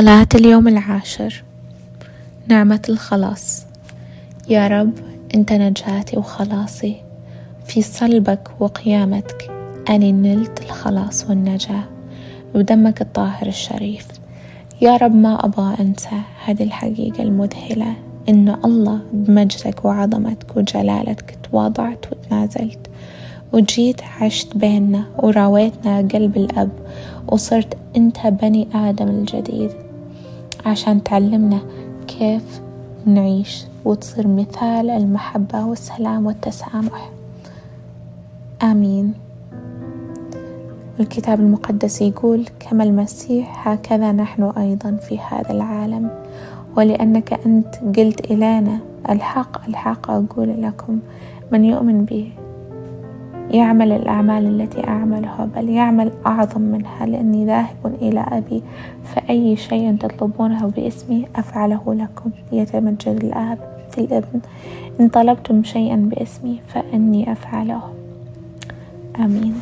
صلاة اليوم العاشر. نعمة الخلاص. يا رب أنت نجاتي وخلاصي. في صلبك وقيامتك أني نلت الخلاص والنجاة بدمك الطاهر الشريف. يا رب ما أبغى أنسى هذه الحقيقة المذهلة إنه الله بمجدك وعظمتك وجلالتك تواضعت وتنازلت. وجيت عشت بيننا وراويتنا قلب الأب وصرت أنت بني آدم الجديد. عشان تعلمنا كيف نعيش وتصير مثال المحبة والسلام والتسامح. آمين. الكتاب المقدس يقول كما المسيح هكذا نحن أيضا في هذا العالم. ولأنك أنت قلت إلينا الحق الحق أقول لكم من يؤمن بي يعمل الأعمال التي أعملها بل يعمل أعظم منها لأني ذاهب إلى أبي فأي شيء تطلبونه باسمي أفعله لكم. يتمجد الآب في الابن إن طلبتم شيئا باسمي فإني أفعله. آمين.